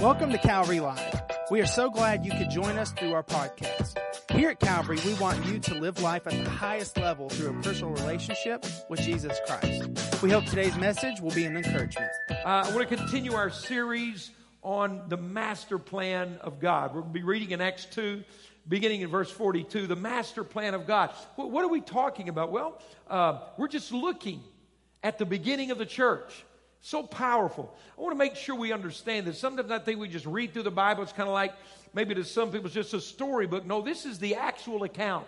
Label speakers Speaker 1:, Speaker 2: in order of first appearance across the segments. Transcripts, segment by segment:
Speaker 1: Welcome to Calvary Live. We are so glad you could join us through our podcast. Here at Calvary, we want you to live life at the highest level through a personal relationship with Jesus Christ. We hope today's message will be an encouragement.
Speaker 2: Uh, I want to continue our series on the master plan of God. We'll be reading in Acts 2, beginning in verse 42, the master plan of God. What, what are we talking about? Well, uh, we're just looking at the beginning of the church. So powerful. I want to make sure we understand this. Sometimes I think we just read through the Bible. It's kind of like maybe to some people it's just a storybook. No, this is the actual account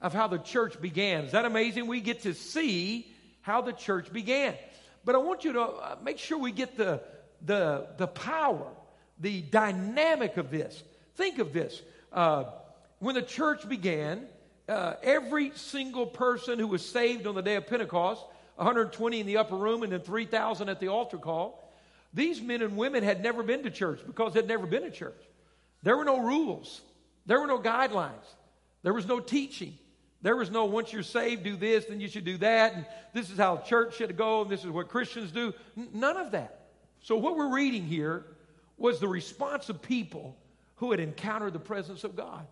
Speaker 2: of how the church began. Is that amazing? We get to see how the church began. But I want you to uh, make sure we get the, the, the power, the dynamic of this. Think of this. Uh, when the church began, uh, every single person who was saved on the day of Pentecost 120 in the upper room and then 3,000 at the altar call. These men and women had never been to church because they'd never been to church. There were no rules, there were no guidelines, there was no teaching. There was no, once you're saved, do this, then you should do that, and this is how church should go, and this is what Christians do. N- none of that. So, what we're reading here was the response of people who had encountered the presence of God.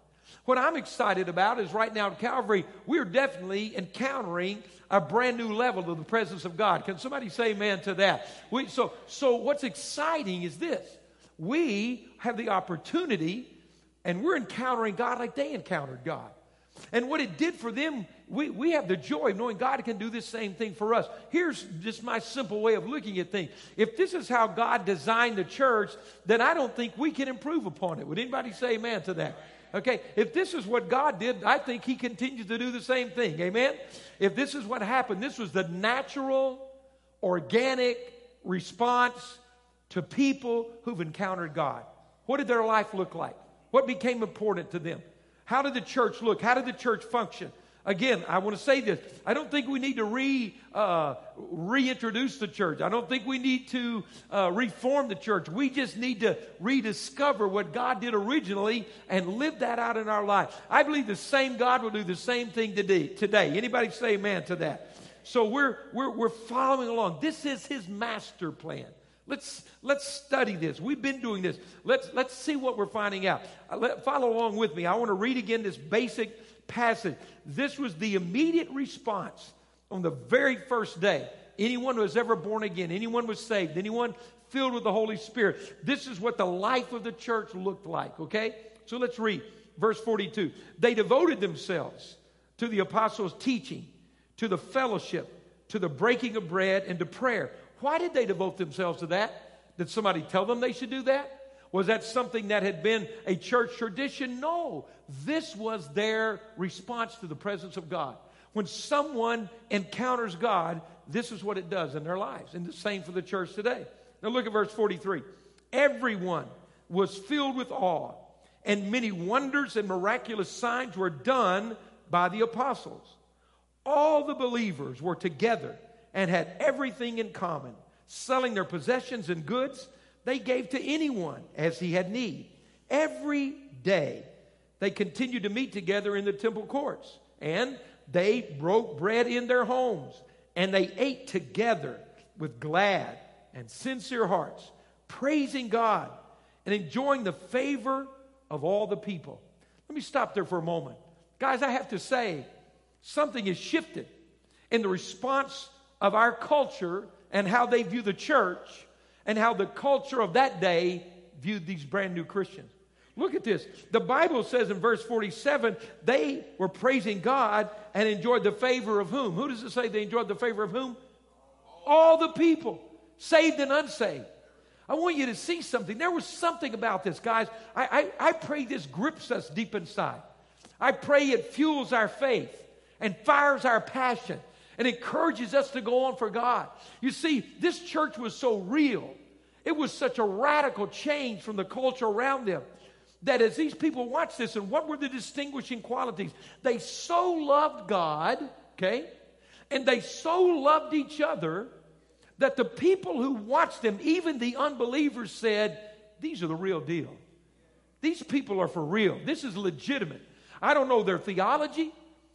Speaker 2: What I'm excited about is right now at Calvary, we're definitely encountering a brand new level of the presence of God. Can somebody say amen to that? We, so, so what's exciting is this. We have the opportunity and we're encountering God like they encountered God. And what it did for them, we, we have the joy of knowing God can do this same thing for us. Here's just my simple way of looking at things. If this is how God designed the church, then I don't think we can improve upon it. Would anybody say amen to that? Okay, if this is what God did, I think He continues to do the same thing. Amen? If this is what happened, this was the natural, organic response to people who've encountered God. What did their life look like? What became important to them? How did the church look? How did the church function? Again, I want to say this. I don't think we need to re, uh, reintroduce the church. I don't think we need to uh, reform the church. We just need to rediscover what God did originally and live that out in our life. I believe the same God will do the same thing today. today. Anybody say amen to that? So we're, we're, we're following along. This is his master plan. Let's, let's study this. We've been doing this. Let's, let's see what we're finding out. Uh, let, follow along with me. I want to read again this basic passage. This was the immediate response on the very first day. Anyone who was ever born again, anyone was saved, anyone filled with the Holy Spirit. This is what the life of the church looked like, okay? So let's read verse 42. They devoted themselves to the apostles' teaching, to the fellowship, to the breaking of bread, and to prayer. Why did they devote themselves to that? Did somebody tell them they should do that? Was that something that had been a church tradition? No. This was their response to the presence of God. When someone encounters God, this is what it does in their lives. And the same for the church today. Now look at verse 43. Everyone was filled with awe, and many wonders and miraculous signs were done by the apostles. All the believers were together and had everything in common, selling their possessions and goods they gave to anyone as he had need. Every day they continued to meet together in the temple courts, and they broke bread in their homes, and they ate together with glad and sincere hearts, praising God and enjoying the favor of all the people. Let me stop there for a moment. Guys, I have to say, something has shifted in the response of our culture and how they view the church and how the culture of that day viewed these brand new Christians. Look at this. The Bible says in verse 47 they were praising God and enjoyed the favor of whom? Who does it say they enjoyed the favor of whom? All the people, saved and unsaved. I want you to see something. There was something about this, guys. I, I, I pray this grips us deep inside. I pray it fuels our faith and fires our passion and encourages us to go on for God. You see, this church was so real. It was such a radical change from the culture around them that as these people watched this, and what were the distinguishing qualities? They so loved God, okay, and they so loved each other that the people who watched them, even the unbelievers, said, These are the real deal. These people are for real. This is legitimate. I don't know their theology.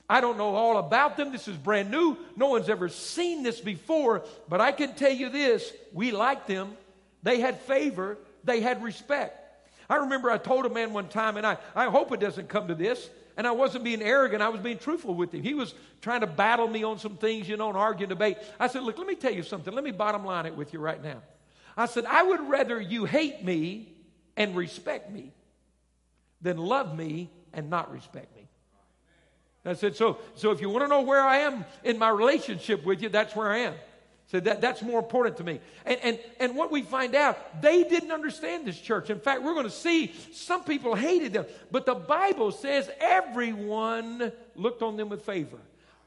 Speaker 2: I don't know all about them. This is brand new. No one's ever seen this before. But I can tell you this we like them. They had favor. they had respect. I remember I told a man one time, and I, I hope it doesn't come to this, and I wasn't being arrogant, I was being truthful with him. He was trying to battle me on some things, you know, and argue and debate. I said, Look, let me tell you something. Let me bottom line it with you right now. I said, I would rather you hate me and respect me than love me and not respect me. I said, so, so if you want to know where I am in my relationship with you, that's where I am. So that, that's more important to me. And, and, and what we find out, they didn't understand this church. In fact, we're going to see some people hated them. But the Bible says everyone looked on them with favor.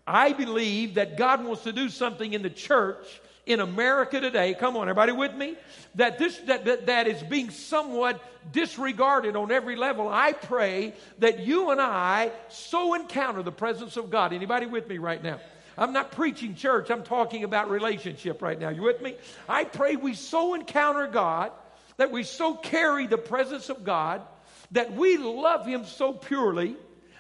Speaker 2: I believe that God wants to do something in the church in America today, come on, everybody with me? That this that, that, that is being somewhat disregarded on every level. I pray that you and I so encounter the presence of God. Anybody with me right now? I'm not preaching church, I'm talking about relationship right now. You with me? I pray we so encounter God, that we so carry the presence of God, that we love Him so purely,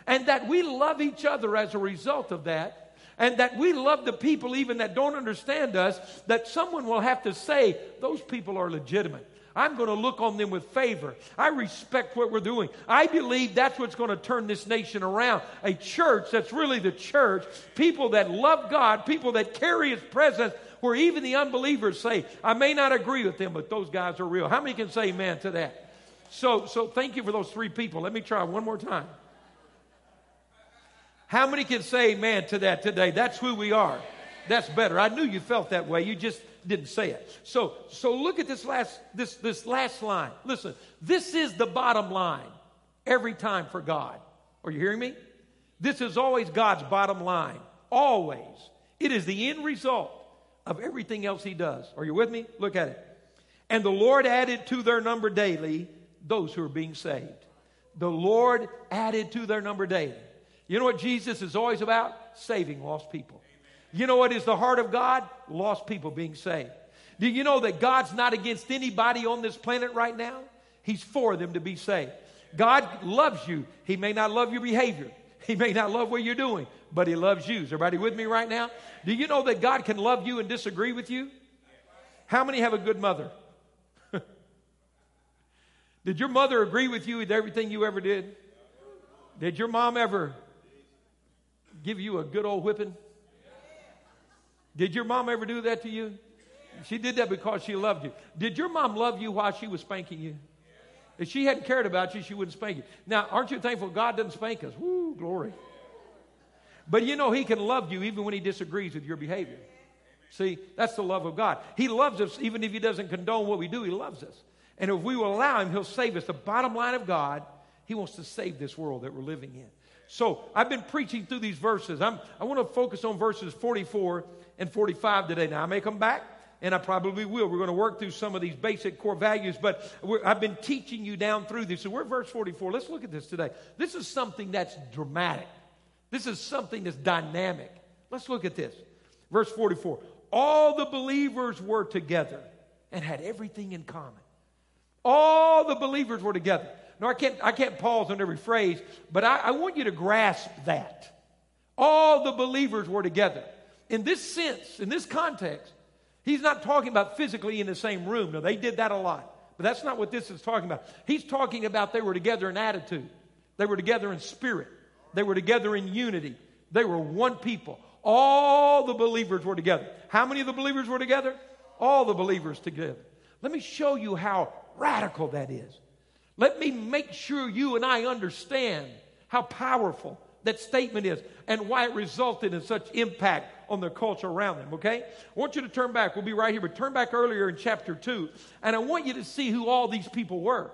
Speaker 2: and that we love each other as a result of that and that we love the people even that don't understand us, that someone will have to say, those people are legitimate. I'm going to look on them with favor. I respect what we're doing. I believe that's what's going to turn this nation around. A church that's really the church, people that love God, people that carry His presence, where even the unbelievers say, I may not agree with them, but those guys are real. How many can say amen to that? So, so thank you for those three people. Let me try one more time. How many can say amen to that today? That's who we are. That's better. I knew you felt that way. You just didn't say it. So, so look at this last, this, this last line. Listen, this is the bottom line every time for God. Are you hearing me? This is always God's bottom line. Always. It is the end result of everything else He does. Are you with me? Look at it. And the Lord added to their number daily those who are being saved. The Lord added to their number daily. You know what Jesus is always about? Saving lost people. You know what is the heart of God? Lost people being saved. Do you know that God's not against anybody on this planet right now? He's for them to be saved. God loves you. He may not love your behavior. He may not love what you're doing, but He loves you. Is everybody with me right now? Do you know that God can love you and disagree with you? How many have a good mother? did your mother agree with you with everything you ever did? Did your mom ever give you a good old whipping? Did your mom ever do that to you? She did that because she loved you. Did your mom love you while she was spanking you? If she hadn't cared about you, she wouldn't spank you. Now, aren't you thankful God doesn't spank us? Woo, glory. But you know, He can love you even when He disagrees with your behavior. See, that's the love of God. He loves us even if He doesn't condone what we do, He loves us. And if we will allow Him, He'll save us. The bottom line of God, He wants to save this world that we're living in. So I've been preaching through these verses. I'm, I want to focus on verses 44 and 45 today. Now, I may come back, and I probably will. We're going to work through some of these basic core values, but I've been teaching you down through this. So we're verse 44. Let's look at this today. This is something that's dramatic, this is something that's dynamic. Let's look at this. Verse 44 All the believers were together and had everything in common. All the believers were together. No, I can't, I can't pause on every phrase, but I, I want you to grasp that. All the believers were together. In this sense, in this context, he's not talking about physically in the same room. No, they did that a lot. But that's not what this is talking about. He's talking about they were together in attitude, they were together in spirit, they were together in unity. They were one people. All the believers were together. How many of the believers were together? All the believers together. Let me show you how radical that is. Let me make sure you and I understand how powerful that statement is and why it resulted in such impact on the culture around them, okay? I want you to turn back. We'll be right here, but turn back earlier in chapter 2, and I want you to see who all these people were.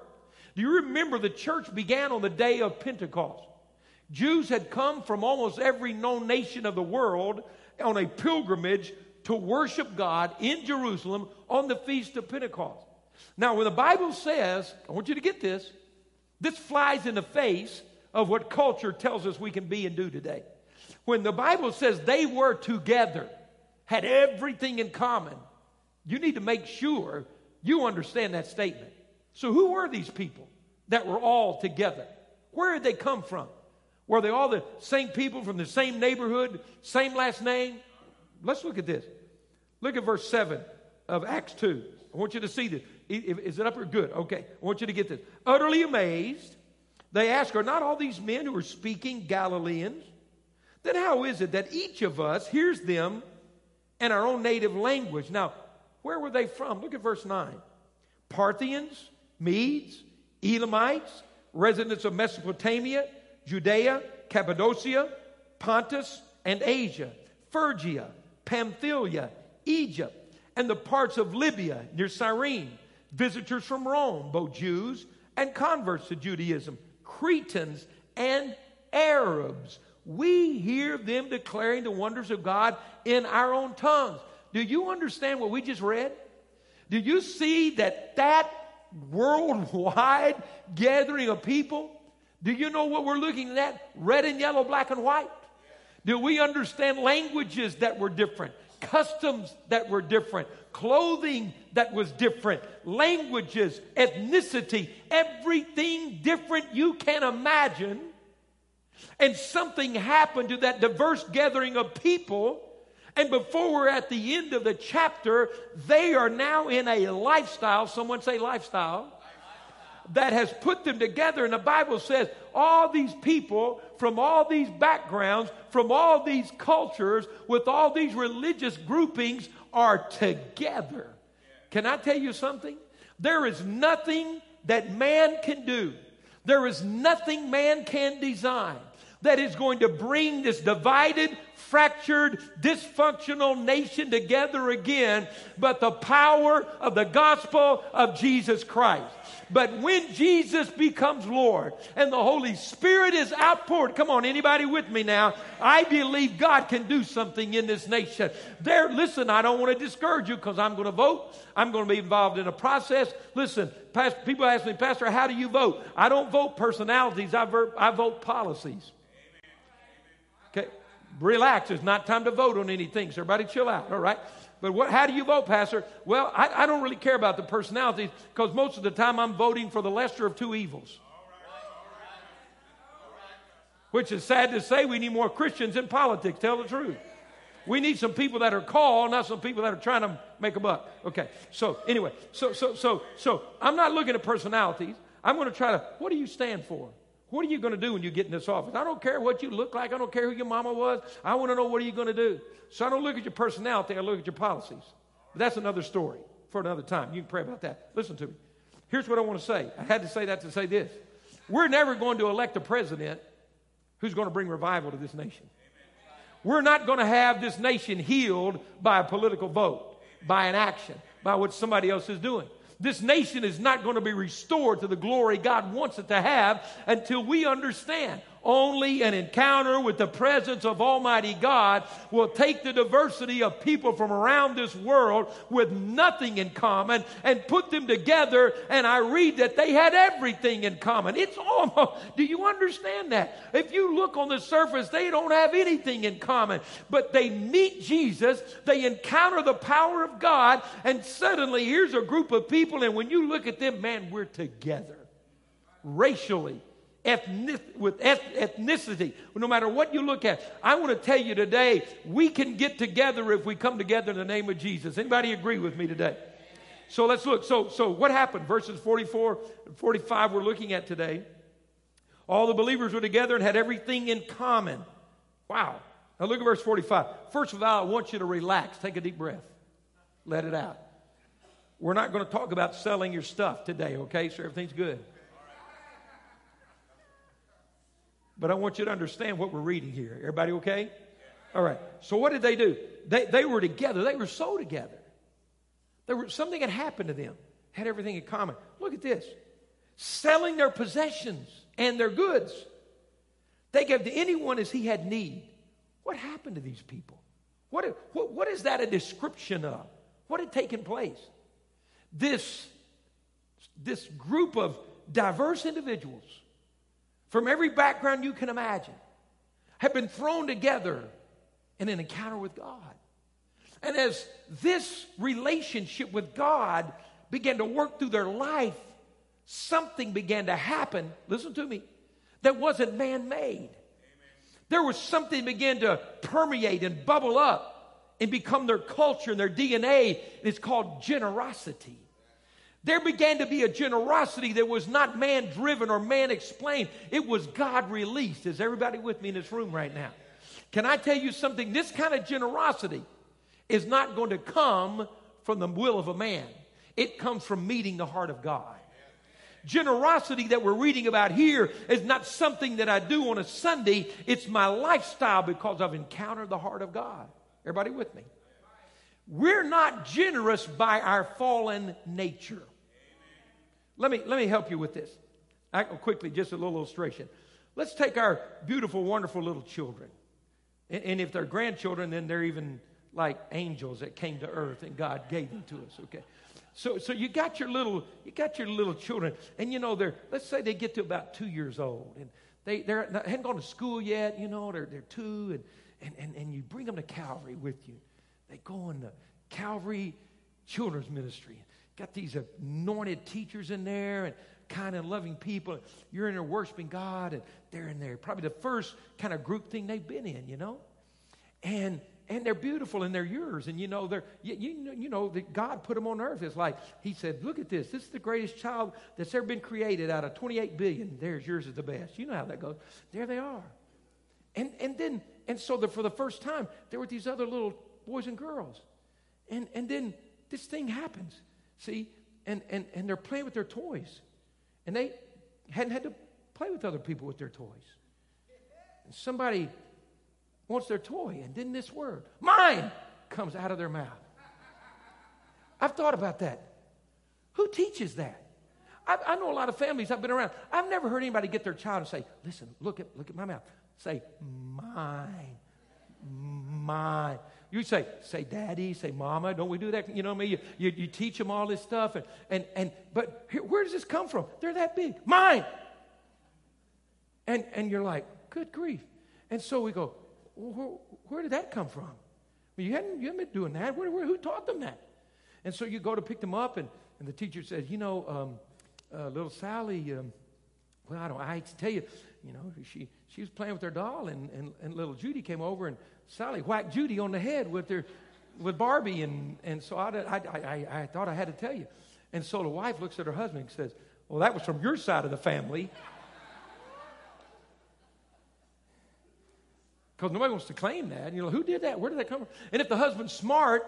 Speaker 2: Do you remember the church began on the day of Pentecost? Jews had come from almost every known nation of the world on a pilgrimage to worship God in Jerusalem on the feast of Pentecost. Now, when the Bible says, I want you to get this, this flies in the face of what culture tells us we can be and do today. When the Bible says they were together, had everything in common, you need to make sure you understand that statement. So, who were these people that were all together? Where did they come from? Were they all the same people from the same neighborhood, same last name? Let's look at this. Look at verse 7 of Acts 2. I want you to see this. Is it up here? Good. Okay. I want you to get this. Utterly amazed, they ask, Are not all these men who are speaking Galileans? Then how is it that each of us hears them in our own native language? Now, where were they from? Look at verse 9. Parthians, Medes, Elamites, residents of Mesopotamia, Judea, Cappadocia, Pontus, and Asia, Phrygia, Pamphylia, Egypt, and the parts of Libya near Cyrene, visitors from Rome, both Jews and converts to Judaism, Cretans and Arabs. We hear them declaring the wonders of God in our own tongues. Do you understand what we just read? Do you see that that worldwide gathering of people? Do you know what we're looking at? Red and yellow, black and white. Do we understand languages that were different? Customs that were different, clothing that was different, languages, ethnicity, everything different you can imagine. And something happened to that diverse gathering of people. And before we're at the end of the chapter, they are now in a lifestyle. Someone say lifestyle that has put them together. And the Bible says all these people from all these backgrounds, from all these cultures, with all these religious groupings are together. Can I tell you something? There is nothing that man can do, there is nothing man can design that is going to bring this divided, fractured, dysfunctional nation together again, but the power of the gospel of Jesus Christ. But when Jesus becomes Lord and the Holy Spirit is outpoured, come on, anybody with me now? I believe God can do something in this nation. There, listen, I don't want to discourage you because I'm going to vote. I'm going to be involved in a process. Listen, pastor, people ask me, Pastor, how do you vote? I don't vote personalities, I, ver- I vote policies. Relax. It's not time to vote on anything. So everybody chill out, all right? But what, how do you vote, Pastor? Well, I, I don't really care about the personalities because most of the time I'm voting for the lesser of two evils. Which is sad to say, we need more Christians in politics, tell the truth. We need some people that are called, not some people that are trying to make a buck. Okay. So anyway, so so so so I'm not looking at personalities. I'm going to try to. What do you stand for? What are you going to do when you get in this office? I don't care what you look like. I don't care who your mama was. I want to know what are you going to do. So I don't look at your personality. I look at your policies. But that's another story for another time. You can pray about that. Listen to me. Here's what I want to say. I had to say that to say this. We're never going to elect a president who's going to bring revival to this nation. We're not going to have this nation healed by a political vote, by an action, by what somebody else is doing. This nation is not going to be restored to the glory God wants it to have until we understand only an encounter with the presence of Almighty God will take the diversity of people from around this world with nothing in common and put them together. And I read that they had everything in common. It's almost, do you understand that? If you look on the surface, they don't have anything in common, but they meet Jesus, they encounter the power of God, and suddenly here's a group of people, and when you look at them, man, we're together racially ethnic, with ethnicity, no matter what you look at. I want to tell you today, we can get together if we come together in the name of Jesus. Anybody agree with me today? So let's look. So, so what happened? Verses 44 and 45 we're looking at today. All the believers were together and had everything in common. Wow. Now look at verse 45. First of all, I want you to relax. Take a deep breath. Let it out. We're not going to talk about selling your stuff today, okay? So everything's good. But I want you to understand what we're reading here. Everybody okay? All right. So what did they do? They, they were together. They were so together. There were, something had happened to them. Had everything in common. Look at this. Selling their possessions and their goods. They gave to anyone as he had need. What happened to these people? What, what, what is that a description of? What had taken place? This, this group of diverse individuals from every background you can imagine have been thrown together in an encounter with God. And as this relationship with God began to work through their life, something began to happen, listen to me, that wasn't man made. There was something began to permeate and bubble up and become their culture and their DNA. and It's called generosity. There began to be a generosity that was not man driven or man explained. It was God released. Is everybody with me in this room right now? Can I tell you something? This kind of generosity is not going to come from the will of a man, it comes from meeting the heart of God. Generosity that we're reading about here is not something that I do on a Sunday. It's my lifestyle because I've encountered the heart of God. Everybody with me? We're not generous by our fallen nature. Let me, let me help you with this. I, quickly, just a little illustration. Let's take our beautiful, wonderful little children. And, and if they're grandchildren, then they're even like angels that came to earth and God gave them to us, okay? So, so you got your little, you got your little children, and you know they're. Let's say they get to about two years old, and they they haven't gone to school yet. You know they're they're two, and and and, and you bring them to Calvary with you. They go in the Calvary Children's Ministry. Got these anointed teachers in there, and kind and loving people. You're in there worshiping God, and they're in there. Probably the first kind of group thing they've been in, you know, and and they're beautiful and they're yours. And you know, they're, you, you, you know that God put them on earth. It's like He said, Look at this. This is the greatest child that's ever been created out of 28 billion. There's yours is the best. You know how that goes. There they are. And, and then, and so the, for the first time, there were these other little boys and girls. And, and then this thing happens. See? And, and, and they're playing with their toys. And they hadn't had to play with other people with their toys. And somebody wants their toy, and then this word, mine, comes out of their mouth. I've thought about that. Who teaches that? I, I, know a lot of families I've been around. I've never heard anybody get their child and say, listen, look at, look at my mouth. Say, mine, mine. You say, say daddy, say mama. Don't we do that? You know what I mean? You, you, you teach them all this stuff. And, and, and but here, where does this come from? They're that big. Mine. And, and you're like, good grief. And so we go, where, where did that come from? You, hadn't, you hadn't been doing that. Where, where, who taught them that? And so you go to pick them up, and, and the teacher says, You know, um, uh, little Sally, um, well, I don't, I hate to tell you, you know, she, she was playing with her doll, and, and, and little Judy came over, and Sally whacked Judy on the head with, her, with Barbie. And, and so I, I, I, I thought I had to tell you. And so the wife looks at her husband and says, Well, that was from your side of the family. Because nobody wants to claim that. You know, who did that? Where did that come from? And if the husband's smart,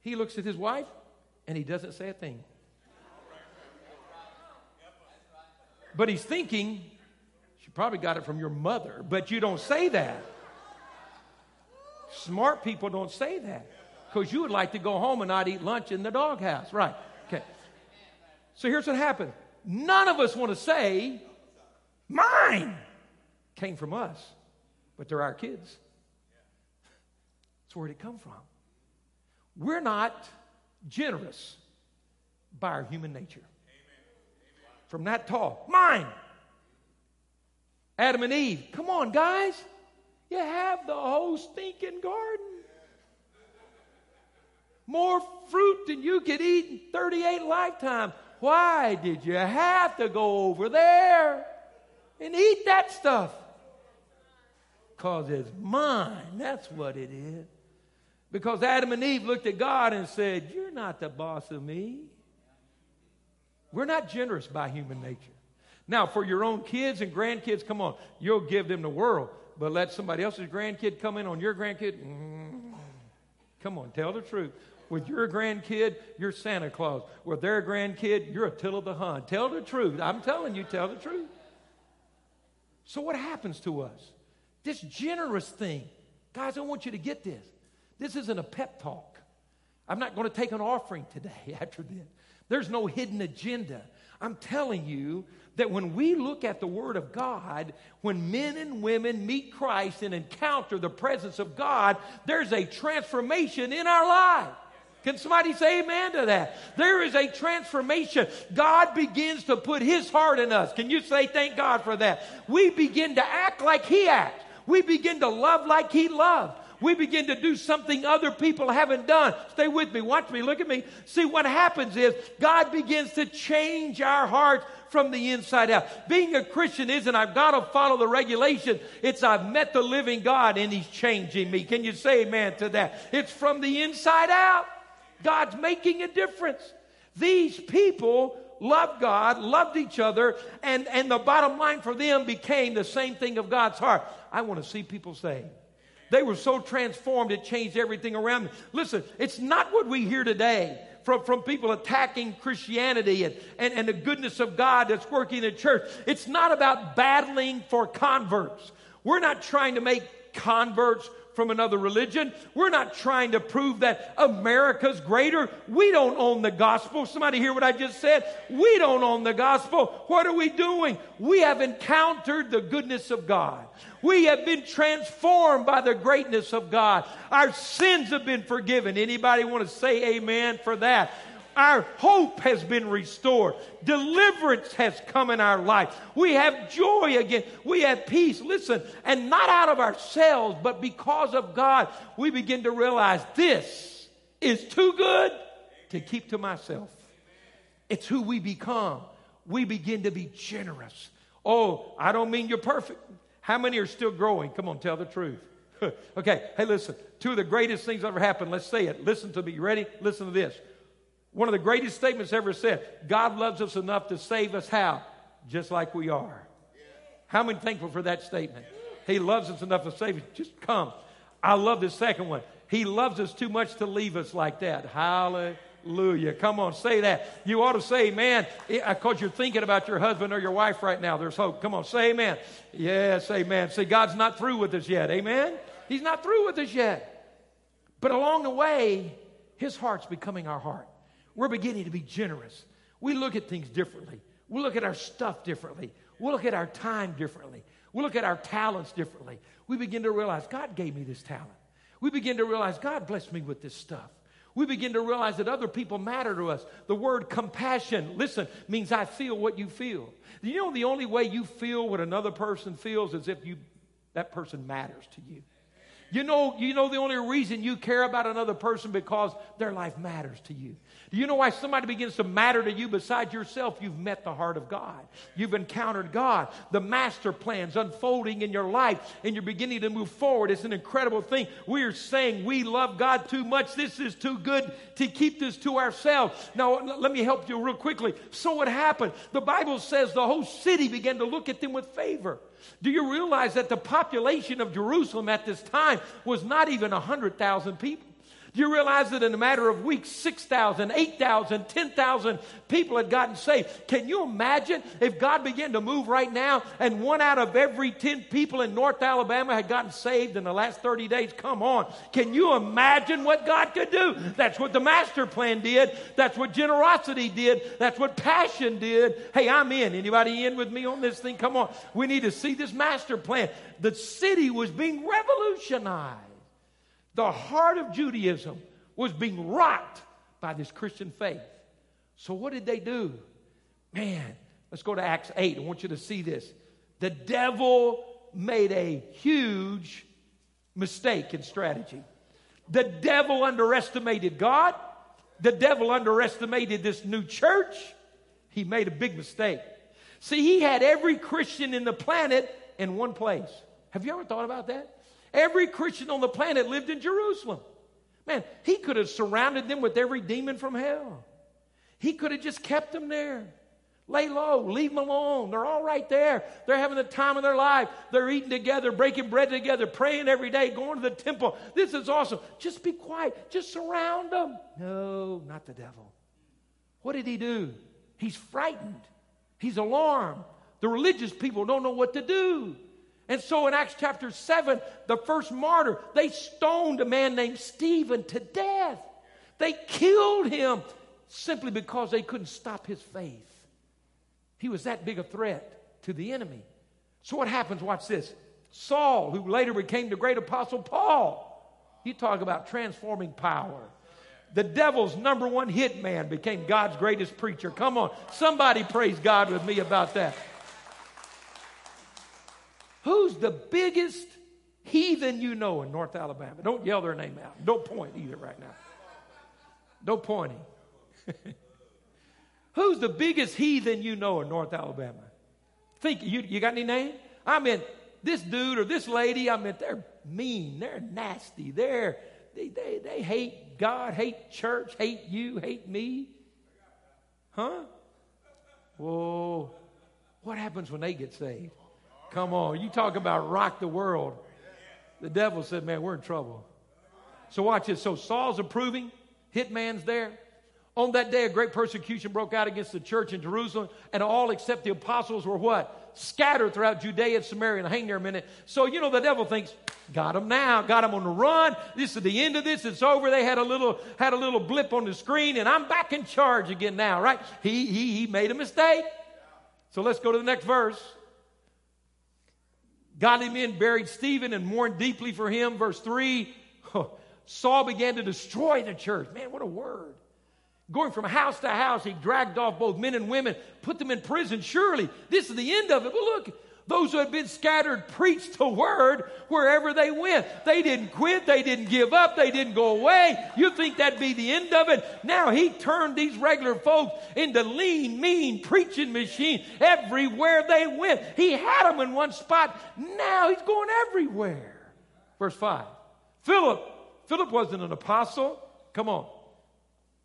Speaker 2: he looks at his wife and he doesn't say a thing. But he's thinking, she probably got it from your mother, but you don't say that. Smart people don't say that because you would like to go home and not eat lunch in the doghouse. Right. Okay. So here's what happened none of us want to say, mine came from us but they're our kids. That's where did it come from? We're not generous by our human nature. From that tall, mine. Adam and Eve, come on, guys. You have the whole stinking garden. More fruit than you could eat in 38 lifetimes. Why did you have to go over there and eat that stuff? because it's mine. That's what it is. Because Adam and Eve looked at God and said, You're not the boss of me. We're not generous by human nature. Now, for your own kids and grandkids, come on, you'll give them the world. But let somebody else's grandkid come in on your grandkid. Mm, come on, tell the truth. With your grandkid, you're Santa Claus. With their grandkid, you're Attila the Hun. Tell the truth. I'm telling you, tell the truth. So, what happens to us? This generous thing. Guys, I want you to get this. This isn't a pep talk. I'm not going to take an offering today after this. There's no hidden agenda. I'm telling you that when we look at the Word of God, when men and women meet Christ and encounter the presence of God, there's a transformation in our life. Can somebody say amen to that? There is a transformation. God begins to put His heart in us. Can you say thank God for that? We begin to act like He acts. We begin to love like He loved. We begin to do something other people haven't done. Stay with me. Watch me. Look at me. See, what happens is God begins to change our hearts from the inside out. Being a Christian isn't I've got to follow the regulation. It's I've met the living God and He's changing me. Can you say amen to that? It's from the inside out. God's making a difference. These people loved God, loved each other, and, and the bottom line for them became the same thing of God's heart. I want to see people saved. They were so transformed, it changed everything around them. Listen, it's not what we hear today from, from people attacking Christianity and, and, and the goodness of God that's working in the church. It's not about battling for converts. We're not trying to make converts from another religion. We're not trying to prove that America's greater. We don't own the gospel. Somebody hear what I just said? We don't own the gospel. What are we doing? We have encountered the goodness of God. We have been transformed by the greatness of God. Our sins have been forgiven. Anybody want to say amen for that? Our hope has been restored. Deliverance has come in our life. We have joy again. We have peace. Listen, and not out of ourselves, but because of God, we begin to realize this is too good to keep to myself. It's who we become. We begin to be generous. Oh, I don't mean you're perfect. How many are still growing? Come on, tell the truth. okay, hey, listen. Two of the greatest things ever happened. Let's say it. Listen to me. You ready? Listen to this. One of the greatest statements ever said God loves us enough to save us how? Just like we are. How many thankful for that statement? He loves us enough to save us. Just come. I love this second one. He loves us too much to leave us like that. Hallelujah. Come on, say that. You ought to say amen because you're thinking about your husband or your wife right now. There's hope. Come on, say amen. Yes, amen. See, God's not through with us yet. Amen? He's not through with us yet. But along the way, his heart's becoming our heart. We're beginning to be generous. We look at things differently. We look at our stuff differently. We look at our time differently. We look at our talents differently. We begin to realize God gave me this talent. We begin to realize God blessed me with this stuff. We begin to realize that other people matter to us. The word compassion, listen, means I feel what you feel. You know, the only way you feel what another person feels is if you, that person matters to you. You know, you know the only reason you care about another person because their life matters to you. You know why somebody begins to matter to you besides yourself? You've met the heart of God. You've encountered God. The master plan's unfolding in your life and you're beginning to move forward. It's an incredible thing. We are saying we love God too much. This is too good to keep this to ourselves. Now, let me help you real quickly. So what happened? The Bible says the whole city began to look at them with favor. Do you realize that the population of Jerusalem at this time was not even 100,000 people? Do you realize that in a matter of weeks, 6,000, 8,000, 10,000 people had gotten saved? Can you imagine if God began to move right now and one out of every 10 people in North Alabama had gotten saved in the last 30 days? Come on. Can you imagine what God could do? That's what the master plan did. That's what generosity did. That's what passion did. Hey, I'm in. Anybody in with me on this thing? Come on. We need to see this master plan. The city was being revolutionized. The heart of Judaism was being rocked by this Christian faith. So, what did they do? Man, let's go to Acts 8. I want you to see this. The devil made a huge mistake in strategy. The devil underestimated God. The devil underestimated this new church. He made a big mistake. See, he had every Christian in the planet in one place. Have you ever thought about that? Every Christian on the planet lived in Jerusalem. Man, he could have surrounded them with every demon from hell. He could have just kept them there. Lay low, leave them alone. They're all right there. They're having the time of their life. They're eating together, breaking bread together, praying every day, going to the temple. This is awesome. Just be quiet. Just surround them. No, not the devil. What did he do? He's frightened. He's alarmed. The religious people don't know what to do. And so in Acts chapter 7, the first martyr, they stoned a man named Stephen to death. They killed him simply because they couldn't stop his faith. He was that big a threat to the enemy. So what happens? Watch this. Saul, who later became the great apostle Paul, you talk about transforming power. The devil's number one hit man became God's greatest preacher. Come on, somebody praise God with me about that. Who's the biggest heathen you know in North Alabama? Don't yell their name out. Don't point either right now. No pointing. Who's the biggest heathen you know in North Alabama? Think you, you got any name? I mean, this dude or this lady, I mean, they're mean, they're nasty, they're they, they, they hate God, hate church, hate you, hate me. Huh? Whoa. What happens when they get saved? Come on. You talk about rock the world. The devil said, man, we're in trouble. So watch this. So Saul's approving, hitman's there. On that day, a great persecution broke out against the church in Jerusalem, and all except the apostles were what? Scattered throughout Judea and Samaria. Hang there a minute. So, you know, the devil thinks, got them now, got them on the run. This is the end of this. It's over. They had a little, had a little blip on the screen, and I'm back in charge again now, right? He, he, he made a mistake. So let's go to the next verse. Godly men buried Stephen and mourned deeply for him. Verse 3 Saul began to destroy the church. Man, what a word. Going from house to house, he dragged off both men and women, put them in prison. Surely this is the end of it. But look, those who had been scattered preached the word wherever they went. They didn't quit. They didn't give up. They didn't go away. You think that'd be the end of it? Now he turned these regular folks into lean, mean preaching machine everywhere they went. He had them in one spot. Now he's going everywhere. Verse 5. Philip. Philip wasn't an apostle. Come on.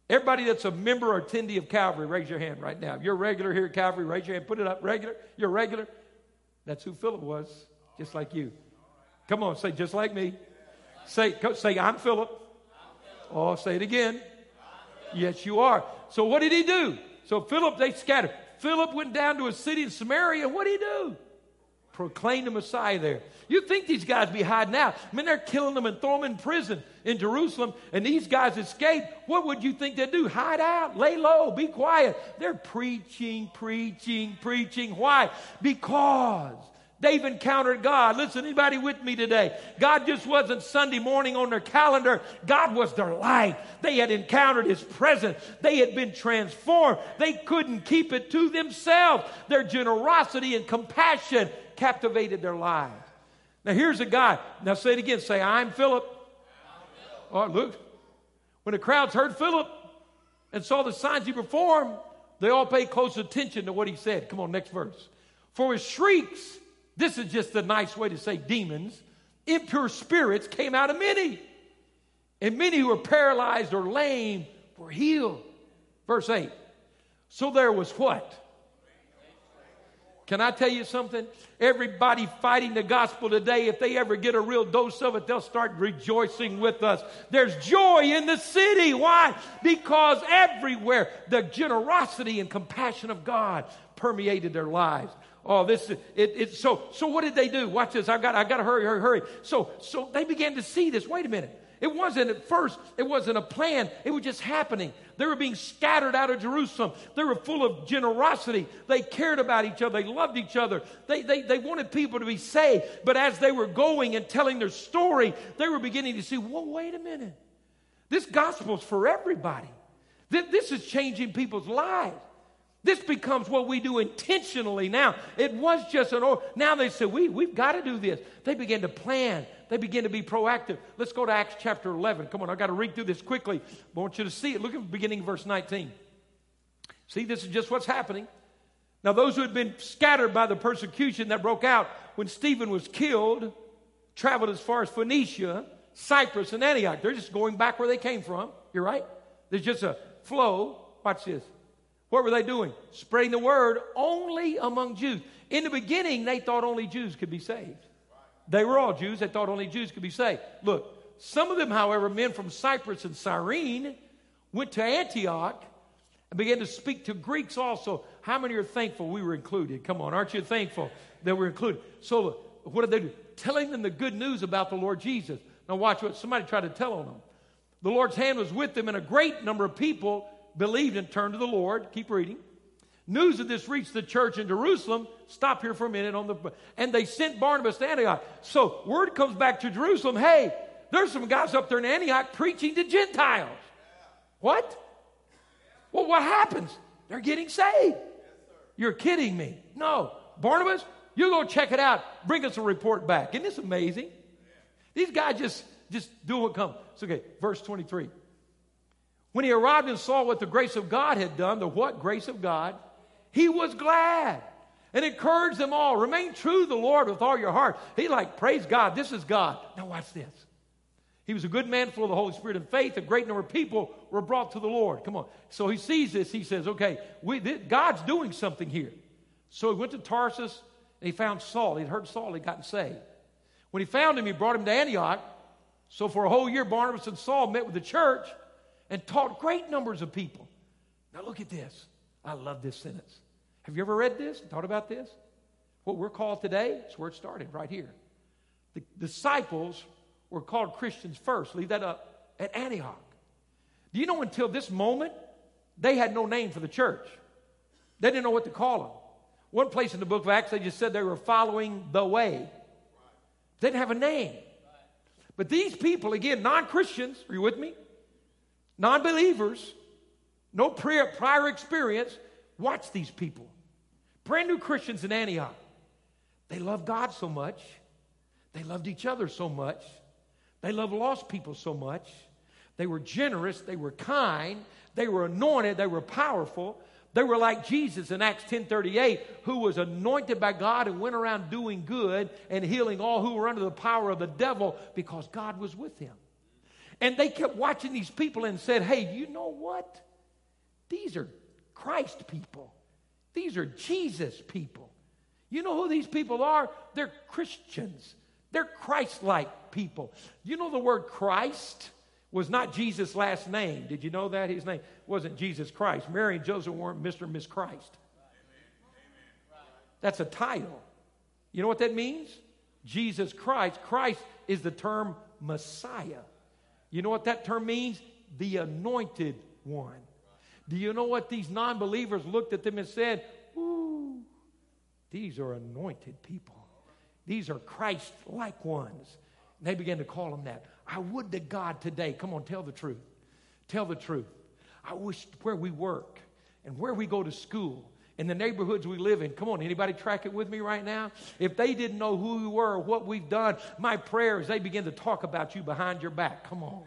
Speaker 2: Everybody that's a member or attendee of Calvary, raise your hand right now. If you're regular here at Calvary, raise your hand. Put it up. Regular. You're regular. That's who Philip was, just like you. Come on, say just like me. Say, say I'm Philip. Oh, say it again. Yes, you are. So what did he do? So Philip, they scattered. Philip went down to a city in Samaria. What did he do? Proclaim the Messiah there. You think these guys be hiding out? I mean, they're killing them and throwing them in prison in Jerusalem, and these guys escape. What would you think they'd do? Hide out, lay low, be quiet. They're preaching, preaching, preaching. Why? Because They've encountered God. Listen, anybody with me today? God just wasn't Sunday morning on their calendar. God was their life. They had encountered His presence. They had been transformed. They couldn't keep it to themselves. Their generosity and compassion captivated their lives. Now, here's a guy. Now, say it again. Say, I'm Philip. Oh, look. When the crowds heard Philip and saw the signs he performed, they all paid close attention to what he said. Come on, next verse. For his shrieks, this is just a nice way to say demons, impure spirits came out of many. And many who were paralyzed or lame were healed. Verse 8. So there was what? Can I tell you something? Everybody fighting the gospel today, if they ever get a real dose of it, they'll start rejoicing with us. There's joy in the city. Why? Because everywhere the generosity and compassion of God permeated their lives. Oh, this it, it so so what did they do? Watch this. I've got I got to hurry, hurry, hurry. So so they began to see this. Wait a minute. It wasn't at first, it wasn't a plan, it was just happening. They were being scattered out of Jerusalem. They were full of generosity. They cared about each other, they loved each other. They, they, they wanted people to be saved. But as they were going and telling their story, they were beginning to see, whoa, wait a minute. This gospel's for everybody. This is changing people's lives. This becomes what we do intentionally now. It was just an order. Now they say, we, we've got to do this. They begin to plan. They begin to be proactive. Let's go to Acts chapter 11. Come on, I've got to read through this quickly. I want you to see it. Look at the beginning verse 19. See, this is just what's happening. Now, those who had been scattered by the persecution that broke out when Stephen was killed traveled as far as Phoenicia, Cyprus, and Antioch. They're just going back where they came from. You're right. There's just a flow. Watch this. What were they doing? Spreading the word only among Jews. In the beginning, they thought only Jews could be saved. They were all Jews. They thought only Jews could be saved. Look, some of them, however, men from Cyprus and Cyrene, went to Antioch and began to speak to Greeks also. How many are thankful we were included? Come on, aren't you thankful that we're included? So, what did they do? Telling them the good news about the Lord Jesus. Now, watch what somebody tried to tell on them. The Lord's hand was with them, and a great number of people believed and turned to the Lord. Keep reading. News of this reached the church in Jerusalem. Stop here for a minute on the and they sent Barnabas to Antioch. So word comes back to Jerusalem, hey, there's some guys up there in Antioch preaching to Gentiles. What? Well, what happens? They're getting saved. You're kidding me. No. Barnabas, you go check it out. Bring us a report back. Isn't this amazing? These guys just just do what comes. It's okay. Verse 23. When he arrived and saw what the grace of God had done, the what grace of God, he was glad and encouraged them all. Remain true to the Lord with all your heart. He like, praise God, this is God. Now watch this. He was a good man, full of the Holy Spirit and faith. A great number of people were brought to the Lord. Come on. So he sees this. He says, okay, we, this, God's doing something here. So he went to Tarsus and he found Saul. He'd heard Saul, he'd gotten saved. When he found him, he brought him to Antioch. So for a whole year, Barnabas and Saul met with the church and taught great numbers of people. Now look at this. I love this sentence. Have you ever read this and thought about this? What we're called today, is where it started, right here. The disciples were called Christians first. Leave that up at Antioch. Do you know until this moment, they had no name for the church? They didn't know what to call them. One place in the book of Acts, they just said they were following the way. They didn't have a name. But these people, again, non Christians, are you with me? Non believers, no prior, experience, watch these people. Brand new Christians in Antioch. They loved God so much. They loved each other so much. They loved lost people so much. They were generous. They were kind. They were anointed. They were powerful. They were like Jesus in Acts 10:38, who was anointed by God and went around doing good and healing all who were under the power of the devil because God was with him. And they kept watching these people and said, "Hey, you know what? These are Christ people. These are Jesus people. You know who these people are? They're Christians. They're Christ like people. You know the word Christ was not Jesus' last name. Did you know that? His name wasn't Jesus Christ. Mary and Joseph weren't Mr. and Miss Christ. That's a title. You know what that means? Jesus Christ. Christ is the term Messiah. You know what that term means? The anointed one. Do you know what these non believers looked at them and said? Ooh, these are anointed people. These are Christ like ones. And they began to call them that. I would to God today, come on, tell the truth. Tell the truth. I wish where we work and where we go to school in the neighborhoods we live in. Come on, anybody track it with me right now? If they didn't know who we were or what we've done, my prayer is they begin to talk about you behind your back. Come on.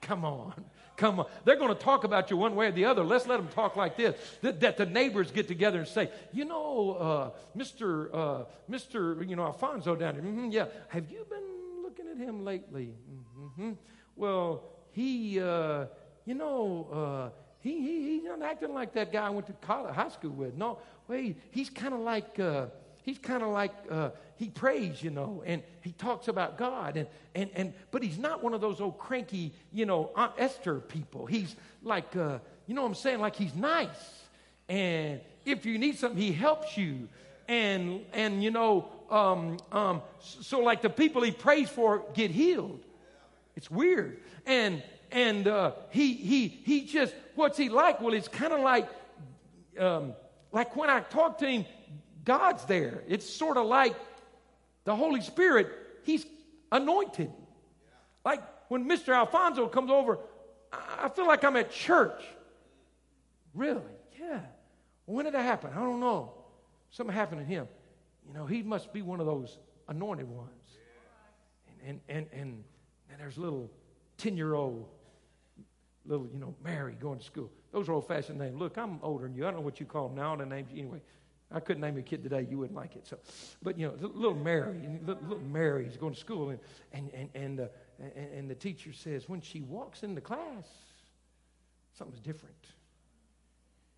Speaker 2: Come on. Come on. They're going to talk about you one way or the other. Let's let them talk like this. That, that the neighbors get together and say, you know, uh, Mr. Uh, Mr. You know, Alfonso down there. Mm-hmm, yeah. Have you been looking at him lately? Mm-hmm. Well, he, uh, you know, uh, he, he, he's not acting like that guy I went to college, high school with. No, wait, he's kind of like, uh, he's kind of like uh, he prays, you know, and he talks about God, and and and but he's not one of those old cranky, you know, Aunt Esther people. He's like, uh, you know, what I'm saying, like he's nice, and if you need something, he helps you, and and you know, um, um, so like the people he prays for get healed. It's weird, and and uh, he he he just what's he like? Well, it's kind of like. Um, like when I talk to him, God's there. It's sort of like the Holy Spirit, He's anointed. Like when Mr. Alfonso comes over, I feel like I'm at church. Really? Yeah. When did that happen? I don't know. Something happened to him. You know, he must be one of those anointed ones. And and and, and, and there's little 10 year old little, you know, Mary going to school. Those are old fashioned names. Look, I'm older than you. I don't know what you call them now. The names anyway. I couldn't name a kid today. You wouldn't like it. So, but you know, little Mary, little Mary's going to school, and and and and, uh, and, and the teacher says when she walks into class, something's different.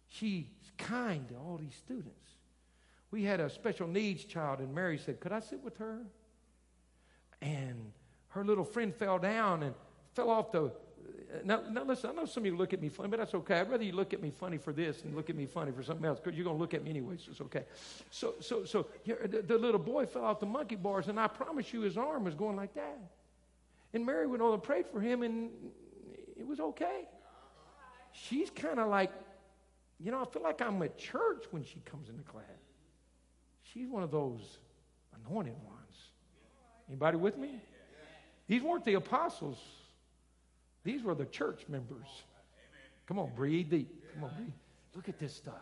Speaker 2: She's kind to all these students. We had a special needs child, and Mary said, "Could I sit with her?" And her little friend fell down and fell off the Uh, now, now listen, I know some of you look at me funny, but that's okay. I'd rather you look at me funny for this and look at me funny for something else because you're going to look at me anyway, so it's okay. So, so, so uh, the, the, little boy fell off the monkey bars, and I promise you his arm was going like that. And Mary went over and prayed for him, and it was okay. She's kind of like, you know, I feel like I'm at church when she comes into class. She's one of those anointed ones. Anybody with me? These weren't the apostles. These were the church members. Come on, breathe deep. Come on, breathe. Look at this stuff.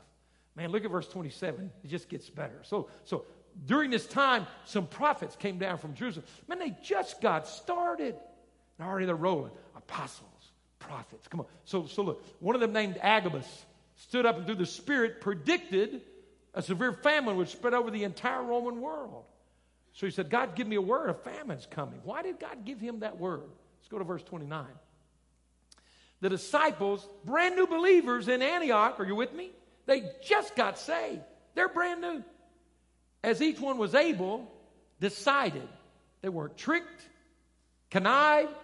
Speaker 2: Man, look at verse 27. It just gets better. So, so during this time, some prophets came down from Jerusalem. Man, they just got started. And already they're rolling. Apostles, prophets. Come on. So, so look, one of them named Agabus stood up and through the Spirit predicted a severe famine would spread over the entire Roman world. So he said, God, give me a word. A famine's coming. Why did God give him that word? Let's go to verse 29. The disciples, brand new believers in Antioch, are you with me? They just got saved. They're brand new. As each one was able, decided. They weren't tricked, connived,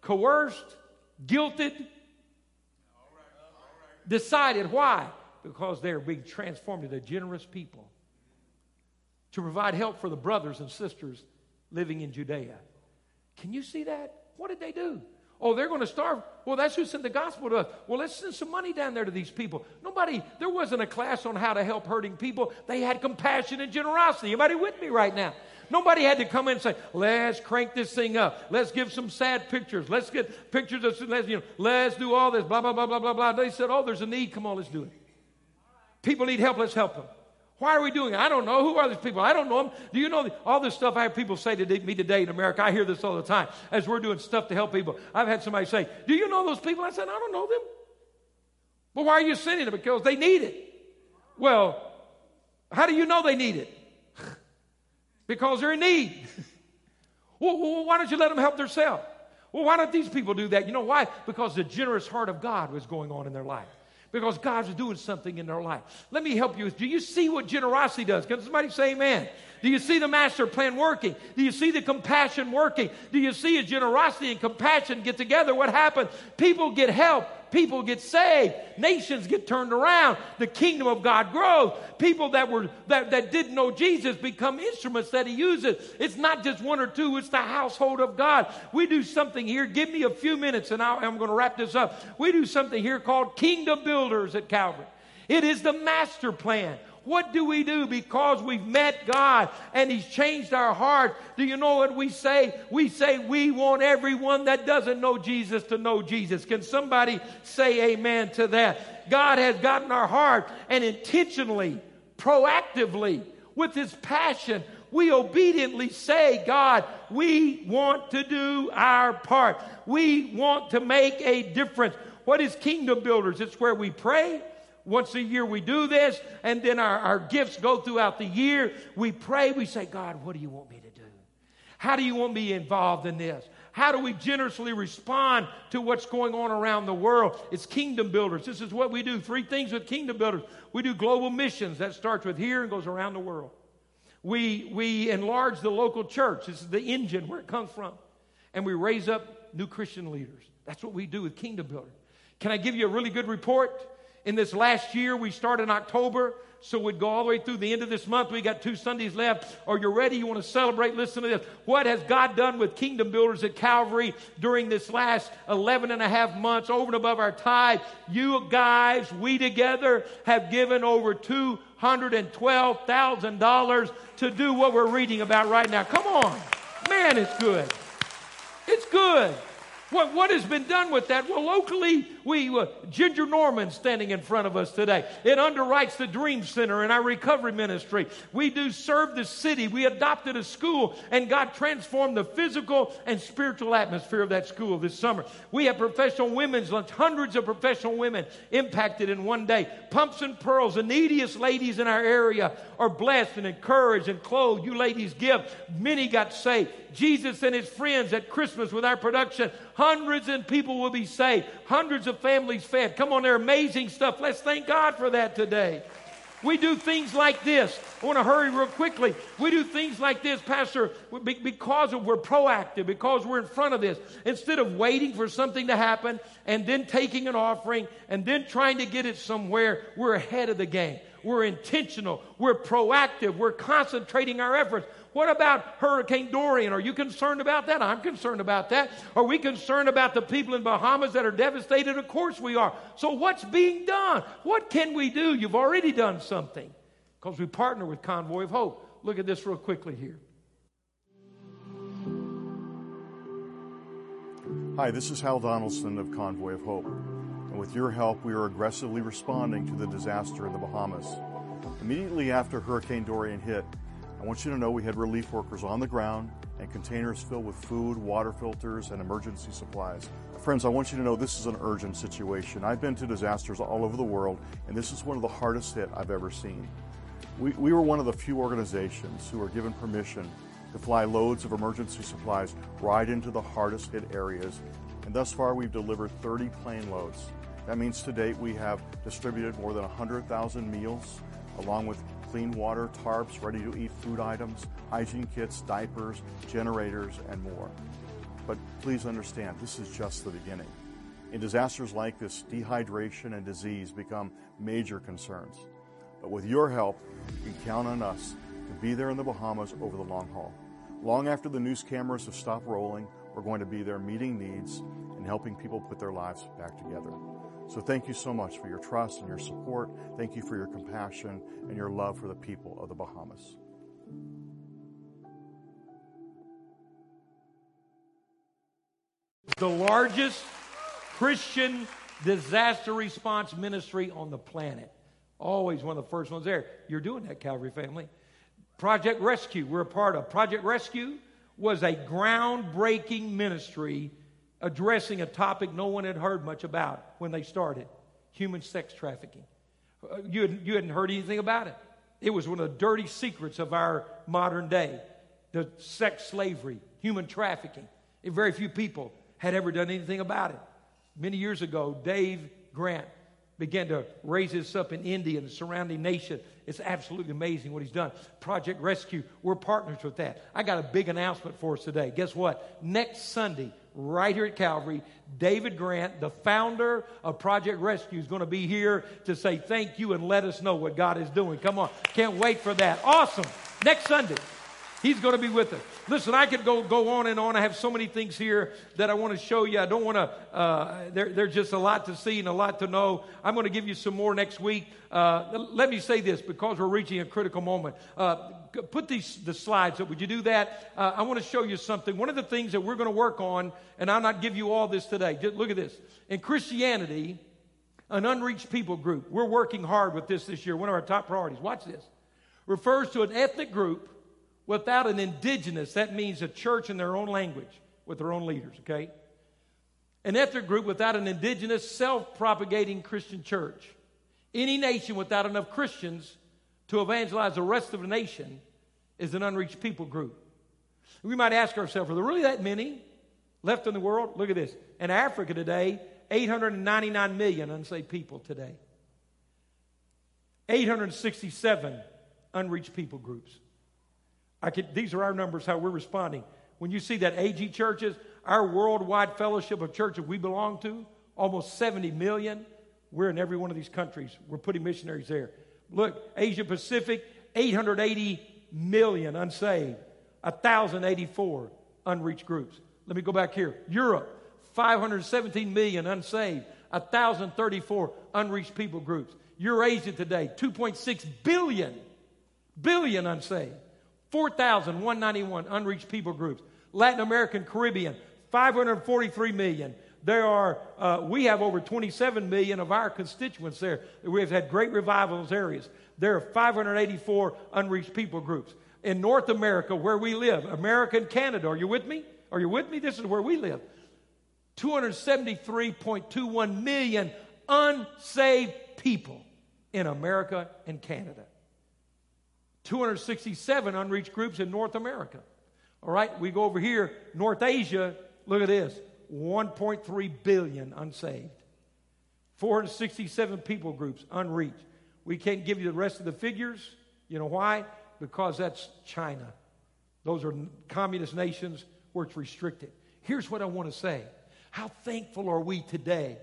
Speaker 2: coerced, guilted. Decided. Why? Because they're being transformed into generous people to provide help for the brothers and sisters living in Judea. Can you see that? What did they do? Oh, they're going to starve. Well, that's who sent the gospel to us. Well, let's send some money down there to these people. Nobody, there wasn't a class on how to help hurting people. They had compassion and generosity. Anybody with me right now? Nobody had to come in and say, let's crank this thing up. Let's give some sad pictures. Let's get pictures of, let's, you know, let's do all this, blah, blah, blah, blah, blah, blah. They said, oh, there's a need. Come on, let's do it. People need help. Let's help them. Why are we doing it? I don't know. Who are these people? I don't know them. Do you know all this stuff I have people say to me today in America? I hear this all the time as we're doing stuff to help people. I've had somebody say, Do you know those people? I said, I don't know them. But why are you sending them? Because they need it. Well, how do you know they need it? because they're in need. well, why don't you let them help themselves? Well, why don't these people do that? You know why? Because the generous heart of God was going on in their life because God's doing something in their life. Let me help you. Do you see what generosity does? Can somebody say amen? Do you see the master plan working? Do you see the compassion working? Do you see a generosity and compassion get together? What happens? People get help people get saved, nations get turned around, the kingdom of God grows. People that were that, that didn't know Jesus become instruments that he uses. It's not just one or two, it's the household of God. We do something here. Give me a few minutes and i I'm going to wrap this up. We do something here called kingdom builders at Calvary. It is the master plan. What do we do because we've met God and He's changed our heart? Do you know what we say? We say we want everyone that doesn't know Jesus to know Jesus. Can somebody say amen to that? God has gotten our heart and intentionally, proactively, with His passion, we obediently say, God, we want to do our part. We want to make a difference. What is kingdom builders? It's where we pray, once a year we do this, and then our, our gifts go throughout the year. We pray, we say, God, what do you want me to do? How do you want me involved in this? How do we generously respond to what's going on around the world? It's kingdom builders. This is what we do. Three things with kingdom builders. We do global missions. That starts with here and goes around the world. We, we enlarge the local church. This is the engine where it comes from. And we raise up new Christian leaders. That's what we do with kingdom builders. Can I give you a really good report? In this last year. We start in October, so we'd go all the way through the end of this month. We got two Sundays left. Are you ready? You want to celebrate? Listen to this. What has God done with Kingdom Builders at Calvary during this last 11 and a half months over and above our tithe? You guys, we together have given over $212,000 to do what we're reading about right now. Come on. Man, it's good. It's good. What, what has been done with that? Well, locally, we uh, Ginger Norman standing in front of us today. It underwrites the Dream Center and our recovery ministry. We do serve the city. We adopted a school, and God transformed the physical and spiritual atmosphere of that school this summer. We have professional women's lunch, hundreds of professional women impacted in one day. Pumps and pearls, the neediest ladies in our area are blessed and encouraged and clothed. You ladies give. Many got saved. Jesus and his friends at Christmas with our production. Hundreds of people will be saved. Hundreds of families fed. Come on, they're amazing stuff. Let's thank God for that today. We do things like this. I want to hurry real quickly. We do things like this, Pastor, because of we're proactive, because we're in front of this. Instead of waiting for something to happen and then taking an offering and then trying to get it somewhere, we're ahead of the game. We're intentional. We're proactive. We're concentrating our efforts. What about Hurricane Dorian? Are you concerned about that? I'm concerned about that. Are we concerned about the people in Bahamas that are devastated? Of course we are. So what's being done? What can we do? You've already done something because we partner with Convoy of Hope. Look at this real quickly here.
Speaker 3: Hi, this is Hal Donaldson of Convoy of Hope. And with your help, we are aggressively responding to the disaster in the Bahamas. Immediately after Hurricane Dorian hit, I want you to know we had relief workers on the ground and containers filled with food, water filters, and emergency supplies. Friends, I want you to know this is an urgent situation. I've been to disasters all over the world, and this is one of the hardest hit I've ever seen. We, we were one of the few organizations who were given permission to fly loads of emergency supplies right into the hardest hit areas. And thus far, we've delivered 30 plane loads. That means to date, we have distributed more than 100,000 meals, along with clean water, tarps, ready to eat food items, hygiene kits, diapers, generators, and more. But please understand, this is just the beginning. In disasters like this, dehydration and disease become major concerns. But with your help, you can count on us to be there in the Bahamas over the long haul. Long after the news cameras have stopped rolling, we're going to be there meeting needs and helping people put their lives back together. So thank you so much for your trust and your support. Thank you for your compassion and your love for the people of the Bahamas.
Speaker 2: The largest Christian disaster response ministry on the planet. Always one of the first ones there. You're doing that, Calvary family. Project Rescue, we're a part of. Project Rescue was a groundbreaking ministry addressing a topic no one had heard much about when they started human sex trafficking. Uh, you, had, you hadn't heard anything about it. It was one of the dirty secrets of our modern day the sex slavery, human trafficking. And very few people had ever done anything about it. Many years ago, Dave Grant began to raise this up in India and the surrounding nation. It's absolutely amazing what he's done. Project Rescue, we're partners with that. I got a big announcement for us today. Guess what? Next Sunday, right here at Calvary, David Grant, the founder of Project Rescue, is going to be here to say thank you and let us know what God is doing. Come on. Can't wait for that. Awesome. Next Sunday. He's going to be with us. Listen, I could go, go on and on. I have so many things here that I want to show you. I don't want to, uh, there, there's just a lot to see and a lot to know. I'm going to give you some more next week. Uh, let me say this because we're reaching a critical moment. Uh, put these the slides up. Would you do that? Uh, I want to show you something. One of the things that we're going to work on, and I'll not give you all this today. Just look at this. In Christianity, an unreached people group, we're working hard with this this year. One of our top priorities. Watch this. Refers to an ethnic group without an indigenous, that means a church in their own language with their own leaders, okay? An ethnic group without an indigenous, self propagating Christian church. Any nation without enough Christians to evangelize the rest of the nation is an unreached people group. We might ask ourselves, are there really that many left in the world? Look at this. In Africa today, 899 million unsaved people today. 867 unreached people groups. I could, these are our numbers, how we're responding. When you see that AG churches, our worldwide fellowship of churches we belong to, almost 70 million, we're in every one of these countries. We're putting missionaries there. Look, Asia Pacific, 880 million unsaved, 1,084 unreached groups. Let me go back here. Europe, 517 million unsaved, 1,034 unreached people groups. Eurasia today, 2.6 billion, billion unsaved. 4,191 unreached people groups. Latin American, Caribbean, 543 million. There are, uh, we have over 27 million of our constituents there. We've had great revival in those areas. There are 584 unreached people groups. In North America, where we live, America and Canada, are you with me? Are you with me? This is where we live. 273.21 million unsaved people in America and Canada. 267 unreached groups in North America. All right, we go over here, North Asia, look at this 1.3 billion unsaved, 467 people groups unreached. We can't give you the rest of the figures. You know why? Because that's China. Those are communist nations where it's restricted. Here's what I want to say How thankful are we today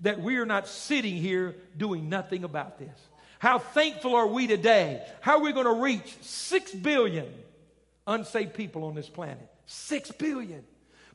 Speaker 2: that we are not sitting here doing nothing about this? How thankful are we today? How are we going to reach 6 billion unsaved people on this planet? 6 billion.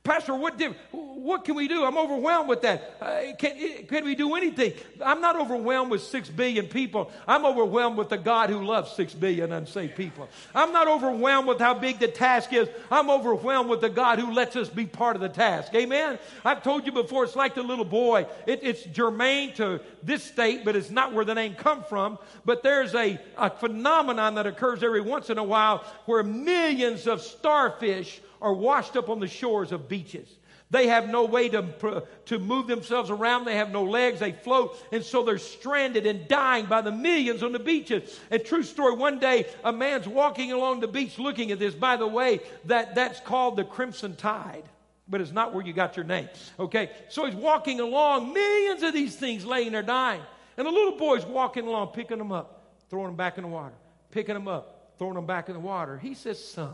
Speaker 2: Pastor, what, did, what can we do? I'm overwhelmed with that. Uh, can, can we do anything? I'm not overwhelmed with six billion people. I'm overwhelmed with the God who loves six billion unsaved people. I'm not overwhelmed with how big the task is. I'm overwhelmed with the God who lets us be part of the task. Amen? I've told you before, it's like the little boy. It, it's germane to this state, but it's not where the name come from. But there's a, a phenomenon that occurs every once in a while where millions of starfish are washed up on the shores of beaches. They have no way to, to move themselves around. They have no legs. They float. And so they're stranded and dying by the millions on the beaches. And true story, one day a man's walking along the beach looking at this. By the way, that, that's called the Crimson Tide. But it's not where you got your name. Okay? So he's walking along, millions of these things laying there dying. And a little boy's walking along, picking them up, throwing them back in the water, picking them up, throwing them back in the water. He says, Son,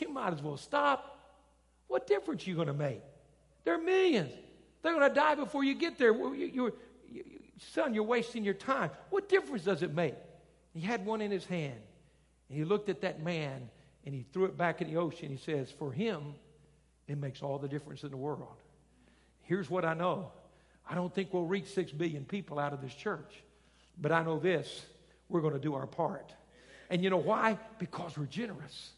Speaker 2: you might as well stop. What difference are you going to make? There are millions. They're going to die before you get there. You, you, son, you're wasting your time. What difference does it make? He had one in his hand, and he looked at that man, and he threw it back in the ocean. He says, For him, it makes all the difference in the world. Here's what I know I don't think we'll reach six billion people out of this church, but I know this we're going to do our part. And you know why? Because we're generous,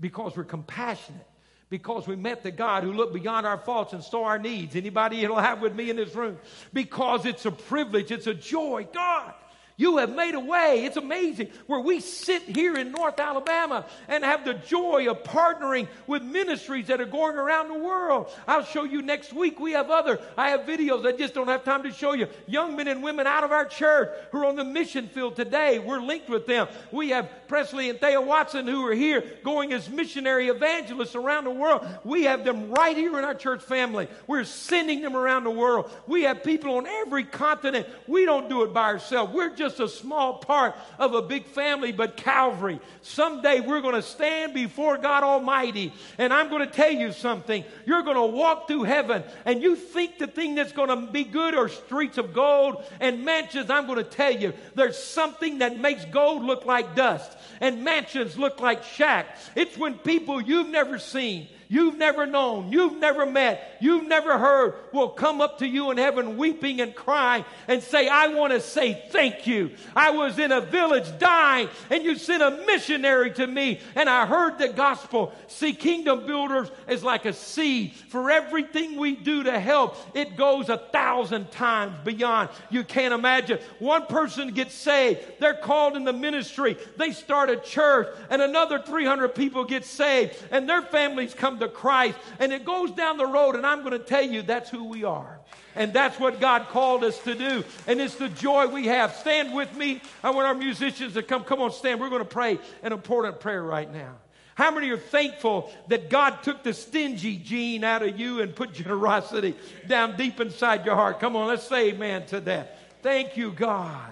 Speaker 2: because we're compassionate, because we met the God who looked beyond our faults and saw our needs. Anybody will have with me in this room? Because it's a privilege, it's a joy. God, you have made a way. It's amazing where we sit here in North Alabama and have the joy of partnering with ministries that are going around the world. I'll show you next week. We have other, I have videos I just don't have time to show you. Young men and women out of our church who are on the mission field today. We're linked with them. We have Presley and Thea Watson who are here going as missionary evangelists around the world. We have them right here in our church family. We're sending them around the world. We have people on every continent. We don't do it by ourselves. We're just just a small part of a big family, but Calvary. Someday we're going to stand before God Almighty, and I'm going to tell you something. You're going to walk through heaven, and you think the thing that's going to be good are streets of gold and mansions. I'm going to tell you, there's something that makes gold look like dust and mansions look like shacks. It's when people you've never seen you've never known, you've never met, you've never heard will come up to you in heaven weeping and crying and say, I want to say thank you. I was in a village dying and you sent a missionary to me and I heard the gospel. See, kingdom builders is like a seed. For everything we do to help, it goes a thousand times beyond. You can't imagine. One person gets saved, they're called in the ministry, they start a church, and another 300 people get saved, and their families come to Christ. And it goes down the road, and I'm going to tell you that's who we are. And that's what God called us to do. And it's the joy we have. Stand with me. I want our musicians to come. Come on, stand. We're going to pray an important prayer right now. How many are thankful that God took the stingy gene out of you and put generosity down deep inside your heart? Come on, let's say amen to that. Thank you, God.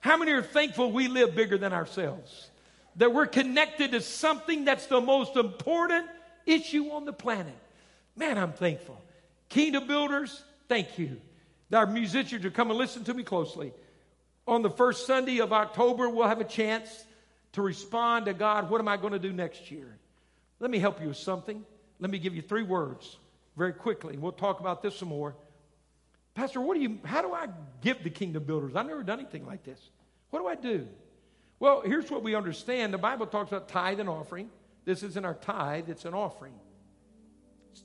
Speaker 2: How many are thankful we live bigger than ourselves? That we're connected to something that's the most important issue on the planet. Man, I'm thankful. Kingdom builders, thank you. Our musicians are coming. Listen to me closely. On the first Sunday of October, we'll have a chance to respond to God. What am I going to do next year? Let me help you with something. Let me give you three words very quickly. We'll talk about this some more. Pastor, what do you, how do I give the kingdom builders? I've never done anything like this. What do I do? Well, here's what we understand. The Bible talks about tithe and offering. This isn't our tithe, it's an offering.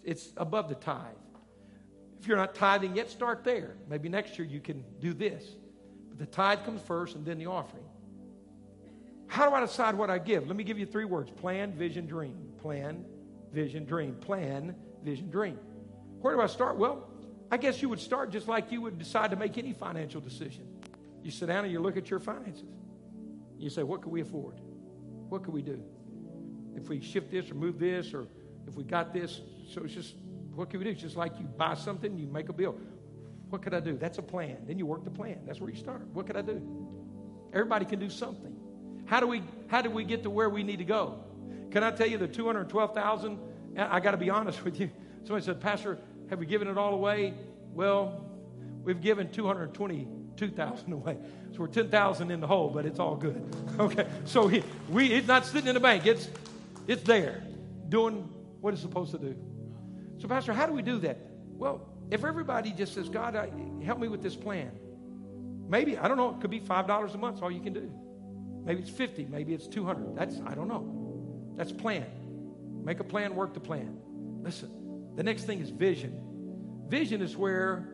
Speaker 2: It's above the tithe. If you're not tithing yet, start there. Maybe next year you can do this. But the tithe comes first and then the offering. How do I decide what I give? Let me give you three words plan, vision, dream. Plan, vision, dream. Plan, vision, dream. Where do I start? Well, I guess you would start just like you would decide to make any financial decision. You sit down and you look at your finances. You say, what can we afford? What can we do? If we shift this or move this or if we got this. So it's just, what can we do? It's just like you buy something, you make a bill. What could I do? That's a plan. Then you work the plan. That's where you start. What could I do? Everybody can do something. How do we how do we get to where we need to go? Can I tell you the 212,000? I got to be honest with you. Somebody said, Pastor, have we given it all away? Well, we've given 222,000 away. So we're 10,000 in the hole, but it's all good. Okay. So he, we, it's not sitting in the bank. It's it's there doing what it's supposed to do. So, Pastor, how do we do that? Well, if everybody just says, God, I, help me with this plan, maybe, I don't know, it could be $5 a month, all you can do. Maybe it's 50, maybe it's 200. That's, I don't know. That's plan. Make a plan, work the plan. Listen, the next thing is vision. Vision is where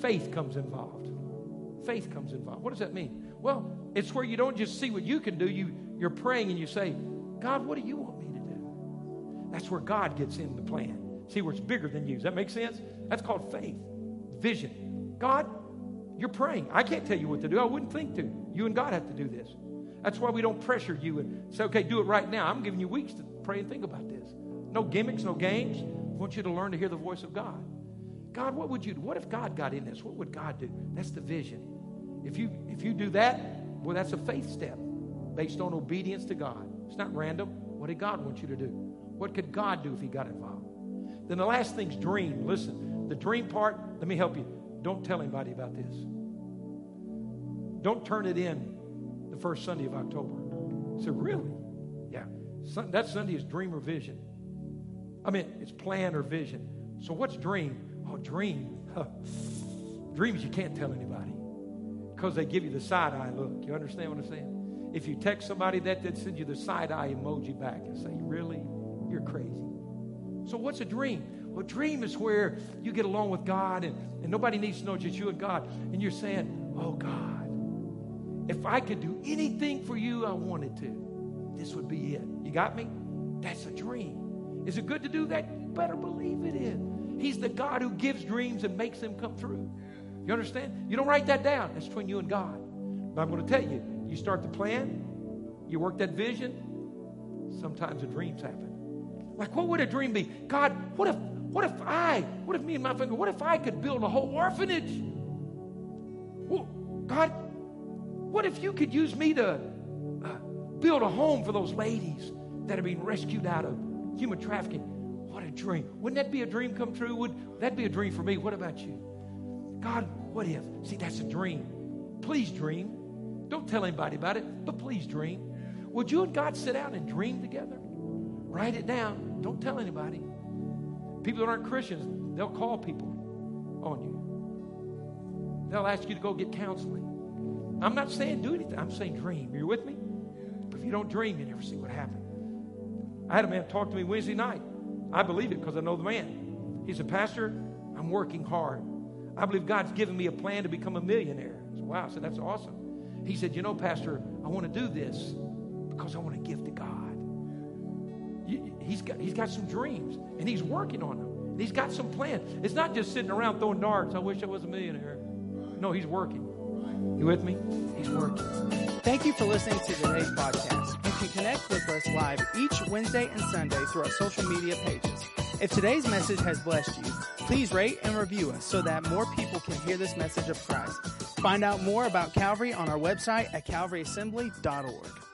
Speaker 2: faith comes involved. Faith comes involved. What does that mean? Well, it's where you don't just see what you can do, you, you're praying and you say, God, what do you want me to do? That's where God gets in the plan. See where it's bigger than you. Does that make sense? That's called faith, vision. God, you're praying. I can't tell you what to do. I wouldn't think to. You and God have to do this. That's why we don't pressure you and say, okay, do it right now. I'm giving you weeks to pray and think about this. No gimmicks, no games. I want you to learn to hear the voice of God. God, what would you do? What if God got in this? What would God do? That's the vision. If you if you do that, well, that's a faith step based on obedience to God. It's not random. What did God want you to do? What could God do if He got involved? Then the last thing's dream. Listen, the dream part, let me help you. Don't tell anybody about this. Don't turn it in the first Sunday of October. So, really? Yeah. That Sunday is dream or vision. I mean, it's plan or vision. So, what's dream? Oh, dream. Dreams you can't tell anybody because they give you the side eye look. You understand what I'm saying? If you text somebody that, they'd send you the side eye emoji back and say, Really? You're crazy. So, what's a dream? Well, a dream is where you get along with God and, and nobody needs to know just you and God. And you're saying, Oh, God, if I could do anything for you I wanted to, this would be it. You got me? That's a dream. Is it good to do that? Better believe it is. He's the God who gives dreams and makes them come true. You understand? You don't write that down. That's between you and God. But I'm going to tell you, you start the plan, you work that vision, sometimes the dreams happen. Like, what would a dream be? God, what if, what if I, what if me and my family, what if I could build a whole orphanage? Well, God, what if you could use me to uh, build a home for those ladies that are being rescued out of human trafficking? What a dream. Wouldn't that be a dream come true? Would that be a dream for me? What about you? God, what if? See, that's a dream. Please dream. Don't tell anybody about it, but please dream. Would you and God sit down and dream together? Write it down. Don't tell anybody. People that aren't Christians, they'll call people on you. They'll ask you to go get counseling. I'm not saying do anything. I'm saying dream. You're you with me? If you don't dream, you never see what happened. I had a man talk to me Wednesday night. I believe it because I know the man. He's a pastor. I'm working hard. I believe God's given me a plan to become a millionaire. I said, wow. I said, that's awesome. He said, you know, Pastor, I want to do this because I want to give to God. He's got, he's got some dreams and he's working on them. He's got some plans. It's not just sitting around throwing darts. I wish I was a millionaire. No, he's working. You with me? He's working.
Speaker 1: Thank you for listening to today's podcast. You can connect with us live each Wednesday and Sunday through our social media pages. If today's message has blessed you, please rate and review us so that more people can hear this message of Christ. Find out more about Calvary on our website at calvaryassembly.org.